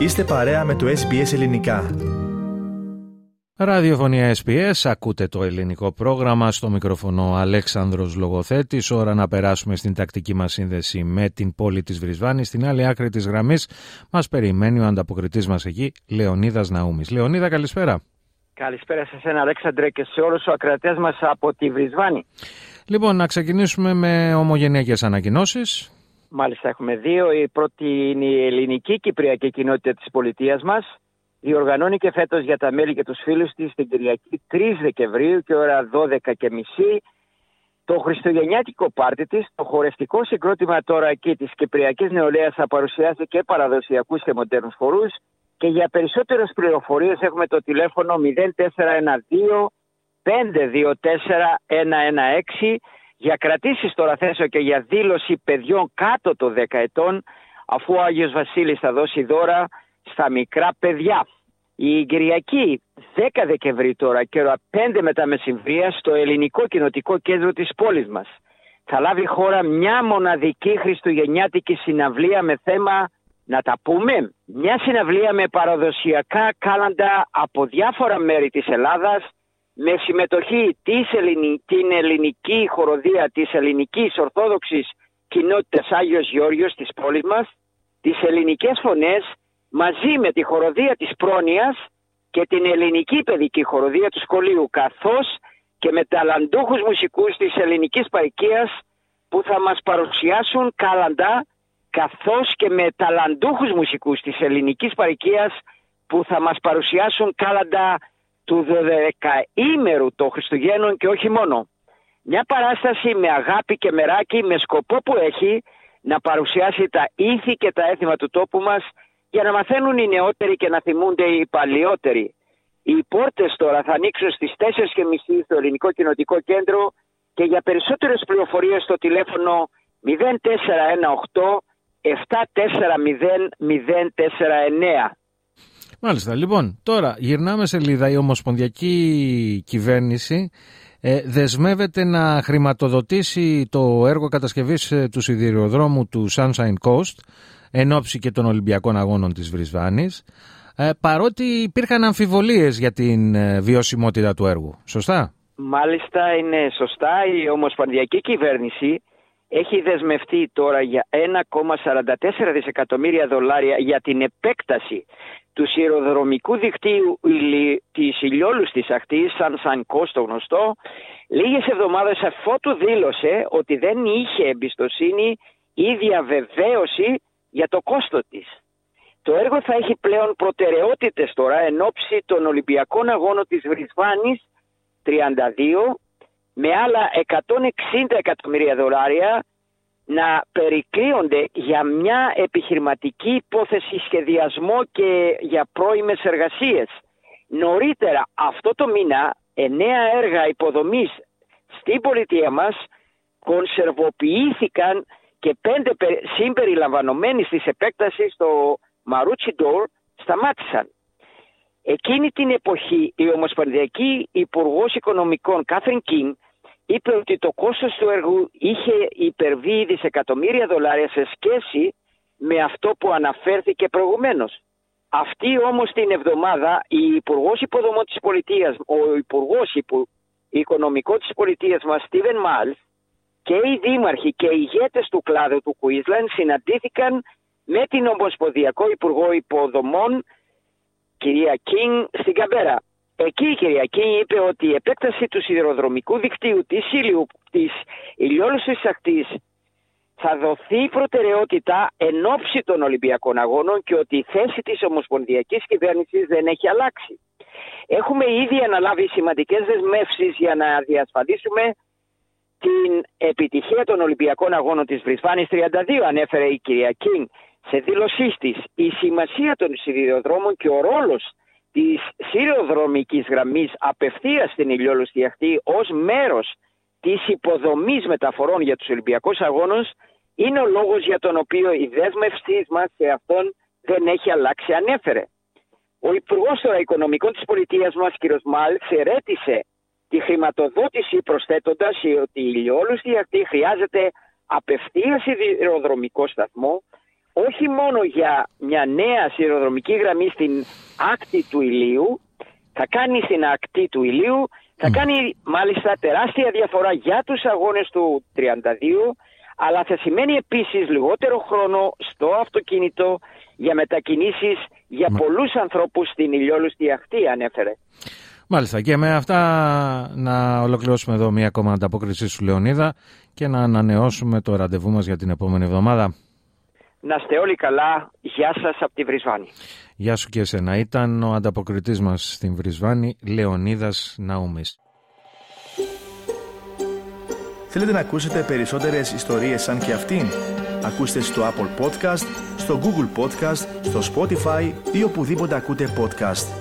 Είστε παρέα με το SBS Ελληνικά. Ραδιοφωνία SBS, ακούτε το ελληνικό πρόγραμμα στο μικροφωνό Αλέξανδρος Λογοθέτης. Ώρα να περάσουμε στην τακτική μας σύνδεση με την πόλη της Βρισβάνης. Στην άλλη άκρη της γραμμής μας περιμένει ο ανταποκριτής μας εκεί, Λεωνίδας Ναούμης. Λεωνίδα, καλησπέρα. Καλησπέρα σε εσένα Αλέξανδρε και σε όλους τους ακρατές μας από τη Βρισβάνη. Λοιπόν, να ξεκινήσουμε με ομογενειακές ανακοινώσεις. Μάλιστα έχουμε δύο. Η πρώτη είναι η ελληνική κυπριακή κοινότητα της πολιτείας μας. Διοργανώνει και φέτος για τα μέλη και τους φίλους της την Κυριακή 3 Δεκεμβρίου και ώρα 12 και μισή το χριστουγεννιάτικο πάρτι της, το χορευτικό συγκρότημα τώρα εκεί της Κυπριακής Νεολαίας θα παρουσιάσει και παραδοσιακούς και μοντέρνους χορούς και για περισσότερες πληροφορίες έχουμε το τηλέφωνο 0412 524 116 για κρατήσεις τώρα θέσω και για δήλωση παιδιών κάτω των 10 ετών αφού ο Άγιος Βασίλης θα δώσει δώρα στα μικρά παιδιά. Η Κυριακή 10 Δεκεμβρίου τώρα και ώρα 5 μετά μεσημβρία στο ελληνικό κοινοτικό κέντρο της πόλης μας θα λάβει χώρα μια μοναδική χριστουγεννιάτικη συναυλία με θέμα να τα πούμε. Μια συναυλία με παραδοσιακά κάλαντα από διάφορα μέρη της Ελλάδας με συμμετοχή της ελληνική, την ελληνική χοροδία της ελληνικής ορθόδοξης κοινότητας Άγιος Γεώργιος της πόλης μας, τις ελληνικές φωνές μαζί με τη χοροδία της Πρόνοιας και την ελληνική παιδική χοροδία του σχολείου καθώς και με ταλαντούχους μουσικούς της ελληνικής παρικίας που θα μας παρουσιάσουν κάλαντα καθώς και με ταλαντούχους μουσικούς της ελληνικής παρικίας που θα μας παρουσιάσουν κάλαντα του 12ήμερου των Χριστουγέννων και όχι μόνο. Μια παράσταση με αγάπη και μεράκι με σκοπό που έχει να παρουσιάσει τα ήθη και τα έθιμα του τόπου μας για να μαθαίνουν οι νεότεροι και να θυμούνται οι παλιότεροι. Οι πόρτες τώρα θα ανοίξουν στις 4.30 στο Ελληνικό Κοινοτικό Κέντρο και για περισσότερες πληροφορίες στο τηλέφωνο 0418 740 049. Μάλιστα. Λοιπόν, τώρα γυρνάμε σελίδα. Η Ομοσπονδιακή Κυβέρνηση ε, δεσμεύεται να χρηματοδοτήσει το έργο κατασκευής ε, του σιδηροδρόμου του Sunshine Coast εν ώψη και των Ολυμπιακών Αγώνων της Βρισβάνης ε, παρότι υπήρχαν αμφιβολίες για την ε, βιωσιμότητα του έργου. Σωστά; Μάλιστα είναι σωστά. Η Ομοσπονδιακή Κυβέρνηση έχει δεσμευτεί τώρα για 1,44 δισεκατομμύρια δολάρια για την επέκταση του σειροδρομικού δικτύου της ηλιόλουστης ακτής, σαν σαν κόστο γνωστό, λίγες εβδομάδες αφότου δήλωσε ότι δεν είχε εμπιστοσύνη ή διαβεβαίωση για το κόστος της. Το έργο θα έχει πλέον προτεραιότητες τώρα εν ώψη των Ολυμπιακών Αγώνων της Βρισβάνης 32 με άλλα 160 εκατομμύρια δολάρια να περικλείονται για μια επιχειρηματική υπόθεση σχεδιασμό και για πρώιμες εργασίες. Νωρίτερα αυτό το μήνα εννέα έργα υποδομής στην πολιτεία μας κονσερβοποιήθηκαν και πέντε συμπεριλαμβανομένοι της επέκτασης στο Μαρούτσι Ντόρ σταμάτησαν. Εκείνη την εποχή η Ομοσπονδιακή Υπουργός Οικονομικών Κάθριν Κιν είπε ότι το κόστος του έργου είχε υπερβεί δισεκατομμύρια δολάρια σε σχέση με αυτό που αναφέρθηκε προηγουμένως. Αυτή όμως την εβδομάδα η Υπουργός Υποδομών της Πολιτείας, ο Υπουργός Οικονομικό της Πολιτείας μας, Στίβεν Μάλς, και οι δήμαρχοι και οι ηγέτες του κλάδου του Κουίσλαν συναντήθηκαν με την Ομοσπονδιακό Υπουργό Υποδομών, κυρία Κίνγκ, στην Καμπέρα. Εκεί η κυρία Κίνγκ είπε ότι η επέκταση του σιδηροδρομικού δικτύου της, ήλιου, της ηλιόλουσης ακτής θα δοθεί προτεραιότητα εν ώψη των Ολυμπιακών Αγώνων και ότι η θέση της Ομοσπονδιακής Κυβέρνησης δεν έχει αλλάξει. Έχουμε ήδη αναλάβει σημαντικές δεσμεύσεις για να διασφαλίσουμε την επιτυχία των Ολυμπιακών Αγώνων της Βρισβάνης 32 ανέφερε η κυρία Κίνγκ σε δήλωσή της η σημασία των σιδηροδρόμων και ο ρόλος της σιδηροδρομικής γραμμής απευθείας στην ηλιόλουστη αχτή ως μέρος της υποδομής μεταφορών για τους Ολυμπιακούς Αγώνες είναι ο λόγος για τον οποίο η δέσμευσή μας σε αυτόν δεν έχει αλλάξει ανέφερε. Ο Υπουργός των Οικονομικών της Πολιτείας μας, κ. Μάλξ, ερέτησε τη χρηματοδότηση προσθέτοντας ότι η ηλιόλουστη αυτή χρειάζεται απευθείας σιδηροδρομικό σταθμό όχι μόνο για μια νέα σειροδρομική γραμμή στην άκτη του ηλίου, θα κάνει στην ακτή του ηλίου, θα κάνει μάλιστα τεράστια διαφορά για τους αγώνες του 32, αλλά θα σημαίνει επίσης λιγότερο χρόνο στο αυτοκίνητο για μετακινήσεις για Μα... πολλούς ανθρώπους στην ηλιόλουστη ακτή ανέφερε. Μάλιστα και με αυτά να ολοκληρώσουμε εδώ μια ακόμα ανταπόκριση σου Λεωνίδα και να ανανεώσουμε το ραντεβού μας για την επόμενη εβδομάδα. Να είστε όλοι καλά. Γεια σας από τη Βρισβάνη. Γεια σου και εσένα. Ήταν ο ανταποκριτής μας στην Βρισβάνη, Λεωνίδας Ναούμης. Θέλετε να ακούσετε περισσότερες ιστορίες σαν και αυτήν; Ακούστε στο Apple Podcast, στο Google Podcast, στο Spotify ή οπουδήποτε ακούτε podcast.